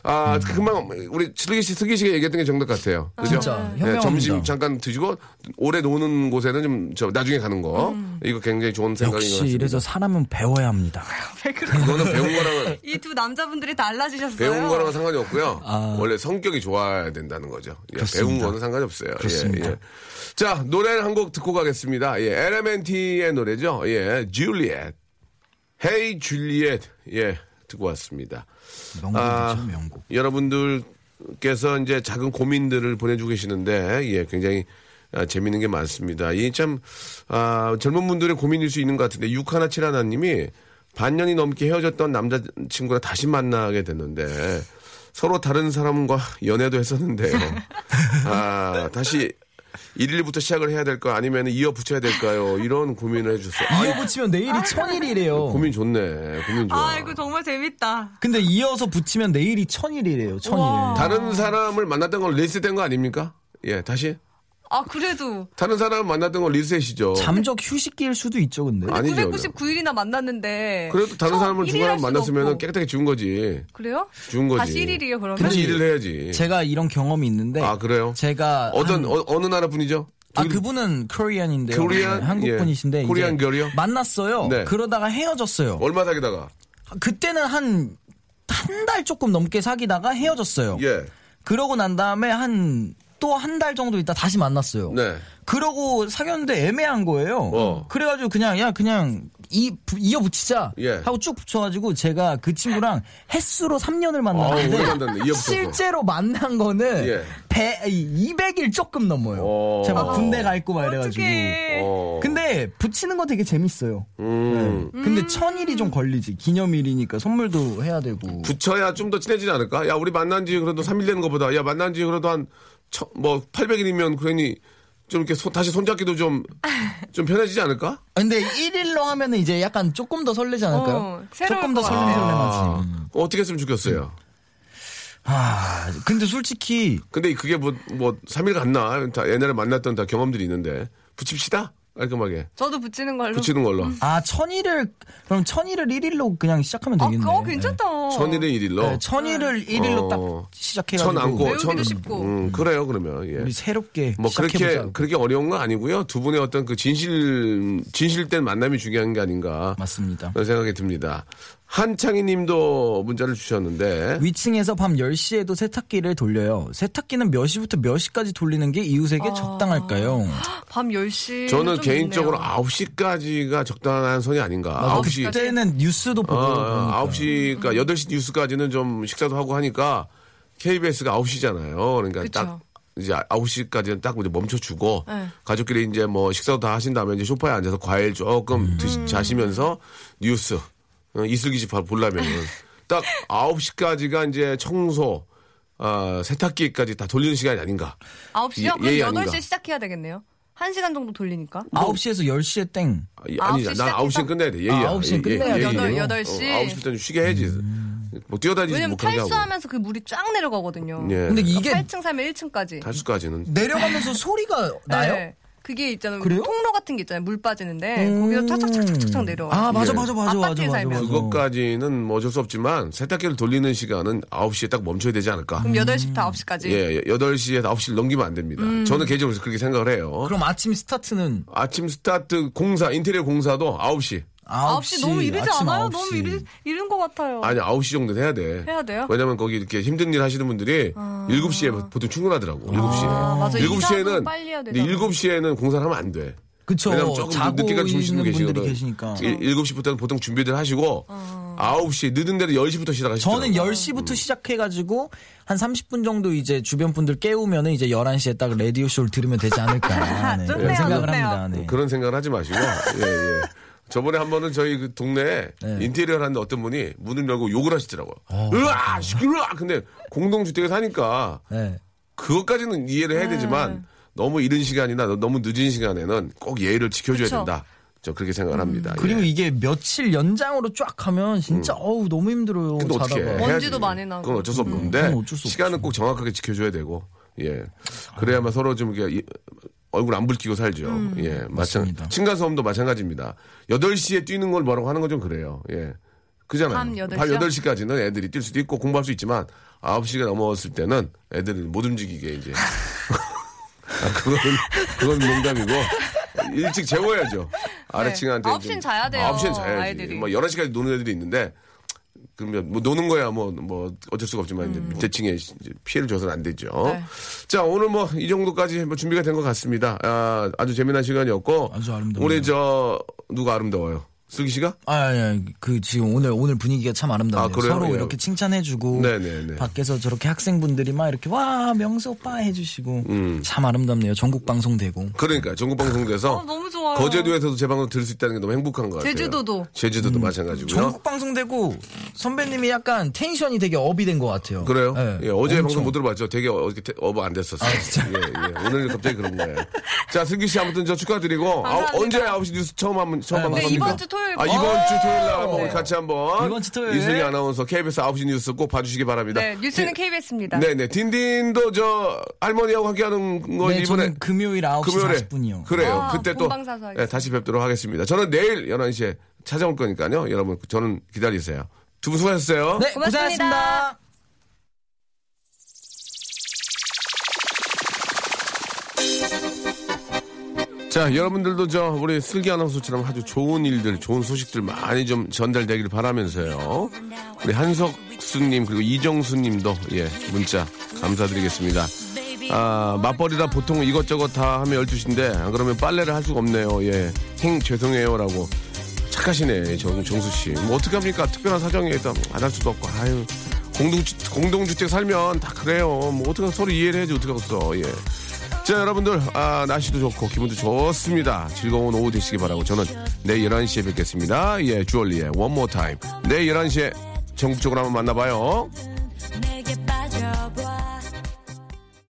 아, 음. 금방 우리 슬기 씨, 슬기 씨가 얘기했던 게 정답 같아요. 그죠? 진짜 예. 점심 잠깐 드시고 오래 노는 곳에는 좀 저 나중에 가는 거. 이거 굉장히 좋은 생각인 것 같습니다. 이래서 사람은 배워야 합니다. 그거는 배운 거랑은 이 두 남자분들이 달라지셨어요. 배운 거랑은 상관이 없고요. 아. 원래 성격이 좋아야 된다는 거죠. 예, 그렇습니다. 배운 거는 상관이 없어요. 그렇습니다. 예, 예. 자, 노래를 한 곡 듣고 가겠습니다. 예, 엘레멘티의 노래죠. 예, 줄리엣. 헤이 줄리엣. 예, 듣고 왔습니다. 명곡이죠 아, 명곡. 여러분들께서 이제 작은 고민들을 보내주고 계시는데, 예, 굉장히 아, 재밌는 게 많습니다. 이 참, 아, 젊은 분들의 고민일 수 있는 것 같은데, 6171님이 반년이 넘게 헤어졌던 남자친구랑 다시 만나게 됐는데, 서로 다른 사람과 연애도 했었는데요. 아, 다시 1일부터 시작을 해야 될까? 아니면 이어 붙여야 될까요? 이런 고민을 해주셨어요. 아, 이어 붙이면 내일이 천일이래요. 고민 좋네. 고민 좋아. 아, 이거 정말 재밌다. 근데 이어서 붙이면 내일이 천일이래요. 천일. 다른 사람을 만났던 건 리셋된 거 아닙니까? 예, 다시. 아, 그래도. 다른 사람 만났던 건 리셋이죠. 잠적 휴식기일 수도 있죠, 근데. 아니죠. 999일이나 만났는데. 그래도 다른 사람을 중간에 만났으면. 깨끗하게 지운 거지. 그래요? 지운 거지. 다시 1일이에요, 그러면? 다시 일을 해야지. 제가 이런 경험이 있는데. 아, 그래요? 제가. 어떤, 한- 어, 느 나라 분이죠? 아, 그분은 코리안인데요. 코리안? 네, 한국 예. 분이신데. 코리안 이제 결이요? 만났어요. 네. 그러다가 헤어졌어요. 얼마 사귀다가? 그때는 한, 한 달 조금 넘게 사귀다가 헤어졌어요. 예. 그러고 난 다음에 한, 또 한 달 정도 있다 다시 만났어요. 네. 그러고 사귀었는데 애매한 거예요. 어. 그래가지고 그냥, 야, 그냥, 이, 부- 이어 붙이자. 예. 하고 쭉 붙여가지고 제가 그 친구랑 횟수로 3년을 아, 만났는데. 붙어서. 실제로 만난 거는 예. 배, 200일 조금 넘어요. 어. 제가 막 군대 가 있고 막 이래가지고. 어. 근데 붙이는 거 되게 재밌어요. 음. 네. 근데 천일이 좀 걸리지. 기념일이니까 선물도 해야 되고. 붙여야 좀 더 친해지지 않을까? 야, 우리 만난 지 그래도 3일 되는 것보다, 야, 만난 지 그래도 한, 천, 뭐, 800일이면 괜히 좀 이렇게 손- 다시 손잡기도 좀, 좀 편해지지 않을까? 근데 1일로 하면은 이제 약간 조금 더 설레지 않을까요? 어, 조금 더것 설렘설렘하지. 아, 어떻게 했으면 좋겠어요. 아, 근데 솔직히 근데 그게 뭐, 뭐, 3일 갔나? 다 옛날에 만났던 다 경험들이 있는데. 붙입시다? 깔끔하게. 저도 붙이는 걸로. 붙이는 걸로. 아 천일을 그럼 천일을 1일로 그냥 시작하면 아, 되겠네. 그거 괜찮다. 천일에 일일로 네, 천일을 1일로 어. 딱 시작해가지고 천 안고, 천. 쉽고. 음, 그래요, 그러면. 예. 우리 새롭게 뭐 그렇게 시작해보자. 그렇게 어려운 건 아니고요. 두 분의 어떤 그 진실 진실된 만남이 중요한 게 아닌가 맞습니다. 그런 생각이 듭니다. 한창희 님도 문자를 주셨는데. 위층에서 밤 10시에도 세탁기를 돌려요. 세탁기는 몇 시부터 몇 시까지 돌리는 게 이웃에게 적당할까요? 밤 10시. 저는 개인적으로 9시까지가 적당한 선이 아닌가. 9시. 그때는 뉴스도 보고. 어, 그러니까. 9시, 그러니까 8시 뉴스까지는 좀 식사도 하고 하니까 KBS가 9시잖아요. 그러니까 그쵸. 딱 이제 9시까지는 딱 이제 멈춰주고 네. 가족끼리 이제 뭐 식사도 다 하신 다음에 이제 소파에 앉아서 과일 조금 드시, 자시면서 뉴스 어, 이슬기 집 보려면은 딱 9시까지가 이제 청소, 아, 세탁기까지 다 돌리는 시간이 아닌가. 9시요? 예- 그럼 예의 8시에 아닌가. 시작해야 되겠네요. 1시간 정도 돌리니까. 9시에서 10시에 땡. 아니, 아니, 9시 난 9시엔 끝내야 돼. 예의야. 아, 9시엔 끝내야 예, 예? 예. 여덟- 8시. 어, 9시부터 좀 쉬게 해야지. 뭐 뛰어다니지 왜냐면 하고. 탈수하면서 그 물이 쫙 내려가거든요. 예. 근데 이게 8층 살면 1층까지. 탈수까지는. 내려가면서 소리가 나요? 네. 그게 있잖아요. 그래요? 통로 같은 게 있잖아요. 물 빠지는데 음. 거기서 착착착착착 내려와. 아, 맞아, 예. 맞아, 맞아, 맞아, 아파트에 맞아, 살면. 맞아. 그것까지는 뭐 어쩔 수 없지만 세탁기를 돌리는 시간은 9시에 딱 멈춰야 되지 않을까. 그럼 8시부터 9시까지. 예, 8시에 9시를 넘기면 안 됩니다. 음. 저는 개인적으로 그렇게 생각을 해요. 그럼 아침 스타트는 아침 스타트 공사, 인테리어 공사도 9시. 9시, 너무 이르지 아침 않아요? 9시. 너무 이르, 이른 것 같아요. 아니, 9시 정도는 해야 돼. 해야 돼요? 왜냐면 거기 이렇게 힘든 일 하시는 분들이 7시에 보통 출근하더라고. 7시에. 아, 맞아. 7시에는 이사도 빨리 해야 되잖아. 7시에는 공사를 하면 안 돼. 그쵸. 왜냐면 조금 자고 늦게까지 주무시는 분들 분들이. 계시니까. 7시부터는 보통 준비들 하시고 어. 9시 늦은 데는 10시부터 시작하시더라고요. 저는 10시부터 시작해 가지고 한 30분 정도 이제 주변 분들 깨우면은 이제 11시에 딱 라디오 쇼를 들으면 되지 않을까. 네, 좋네요, 그런 생각을 좋네요. 합니다. 네. 그런 생각을 하지 마시고. 예, 예. 저번에 한 번은 저희 그 동네에 네. 인테리어를 하는데 어떤 분이 문을 열고 욕을 하시더라고요. 어. 으아! 시끄러워! 근데 공동주택에 사니까 네. 그것까지는 이해를 해야 되지만 너무 이른 시간이나 너무 늦은 시간에는 꼭 예의를 지켜줘야 그쵸. 된다. 저 그렇게 생각을 합니다. 그리고 예. 이게 며칠 연장으로 쫙 하면 진짜 어우 너무 힘들어요. 근데 어떻게 자다가. 해? 먼지도. 많이 나고. 그건 어쩔 수 없는데 그건 어쩔 수 시간은 꼭 정확하게 지켜줘야 되고 예 그래야만 서로 좀 이렇게 이- 얼굴 안 붉히고 살죠. 예 마찬 맞습니다. 층간소음도 마찬가지입니다. 8시에 뛰는 걸 뭐라고 하는 건 좀 그래요. 예 그잖아요. 밤 8시 요? 8시까지는 애들이 뛸 수도 있고 공부할 수 있지만 9시가 넘어왔을 때는 애들이 못 움직이게 이제 아, 그건 그건 농담이고 일찍 재워야죠. 아래층한테 네. 9시엔 자야 돼요, 9시엔 자야지. 아이들이. 뭐 11시까지 노는 애들이 있는데 그러면 뭐 노는 거야 뭐 뭐 어쩔 수가 없지만 이제 밑에 층에 이제 피해를 줘서는 안 되죠. 음. 네. 자 오늘 뭐 이 정도까지 뭐 준비가 된 것 같습니다. 아, 아주 재미난 시간이었고 아주 아름답네요. 우리 저 누가 아름다워요? 슬기 씨가? 아, 아니, 아니, 그 지금 오늘 오늘 분위기가 참 아름답네요. 아, 그래요? 서로 예. 이렇게 칭찬해주고 네네네. 밖에서 저렇게 학생분들이 막 이렇게 와 명수 오빠 해주시고 음. 참 아름답네요. 전국 방송되고. 그러니까 전국 방송돼서 어, 너무 좋아요. 거제도에서도 제 방송 들을 수 있다는 게 너무 행복한 것 같아요. 제주도도. 제주도도 마찬가지고요. 전국 방송되고 선배님이 약간 텐션이 되게 업이 된 것 같아요. 그래요? 네, 예, 어제 엄청. 방송 못 들어봤죠? 되게 어저께 태- 어버 안 됐었어요. 예, 예. 오늘 갑자기 그런 거예요. 자, 슬기 씨 아무튼 저 축하드리고 아. 언제 9시 뉴스 처음 한번 처음 네, 방송 네, 합니까? 이번 주 토요일. 아, 이번 주 토요일 날 한번 네. 우리 같이 한번 이번 주 토요일. 이슬기 아나운서 KBS 9시 뉴스 꼭 봐주시기 바랍니다. 네, 뉴스는 KBS입니다. 네네. 딘딘도 저 할머니하고 함께 하는 거 네, 이번에 저는 금요일 9시 금요일에 40분이요. 그래요. 아, 그때 또. 네, 다시 뵙도록 하겠습니다. 저는 내일 11시에 찾아올 거니까요. 여러분 저는 기다리세요. 두 분 수고하셨어요. 네, 고맙습니다. 고생하셨습니다. 자, 여러분들도 저 우리 슬기 아나운서처럼 아주 좋은 일들, 좋은 소식들 많이 좀 전달되길 바라면서요. 우리 한석수님 그리고 이정수님도 예 문자 감사드리겠습니다. 아 맞벌이라 보통 이것저것 다 하면 12시인데 안 그러면 빨래를 할 수가 없네요. 예, 행 죄송해요라고 착하시네 정, 정수 씨. 뭐 어떻게 합니까? 특별한 사정에 일단 안 할 수도 없고 아유 공동 공동주택 살면 다 그래요. 뭐 어떻게 서로 이해를 해야지 어떻게 하겠어. 예. 자, 여러분들, 아, 날씨도 좋고, 기분도 좋습니다. 즐거운 오후 되시기 바라고, 저는 내일 11시에 뵙겠습니다. 예, 주얼리의 One More Time. 내일 11시에 전국적으로 한번 만나봐요.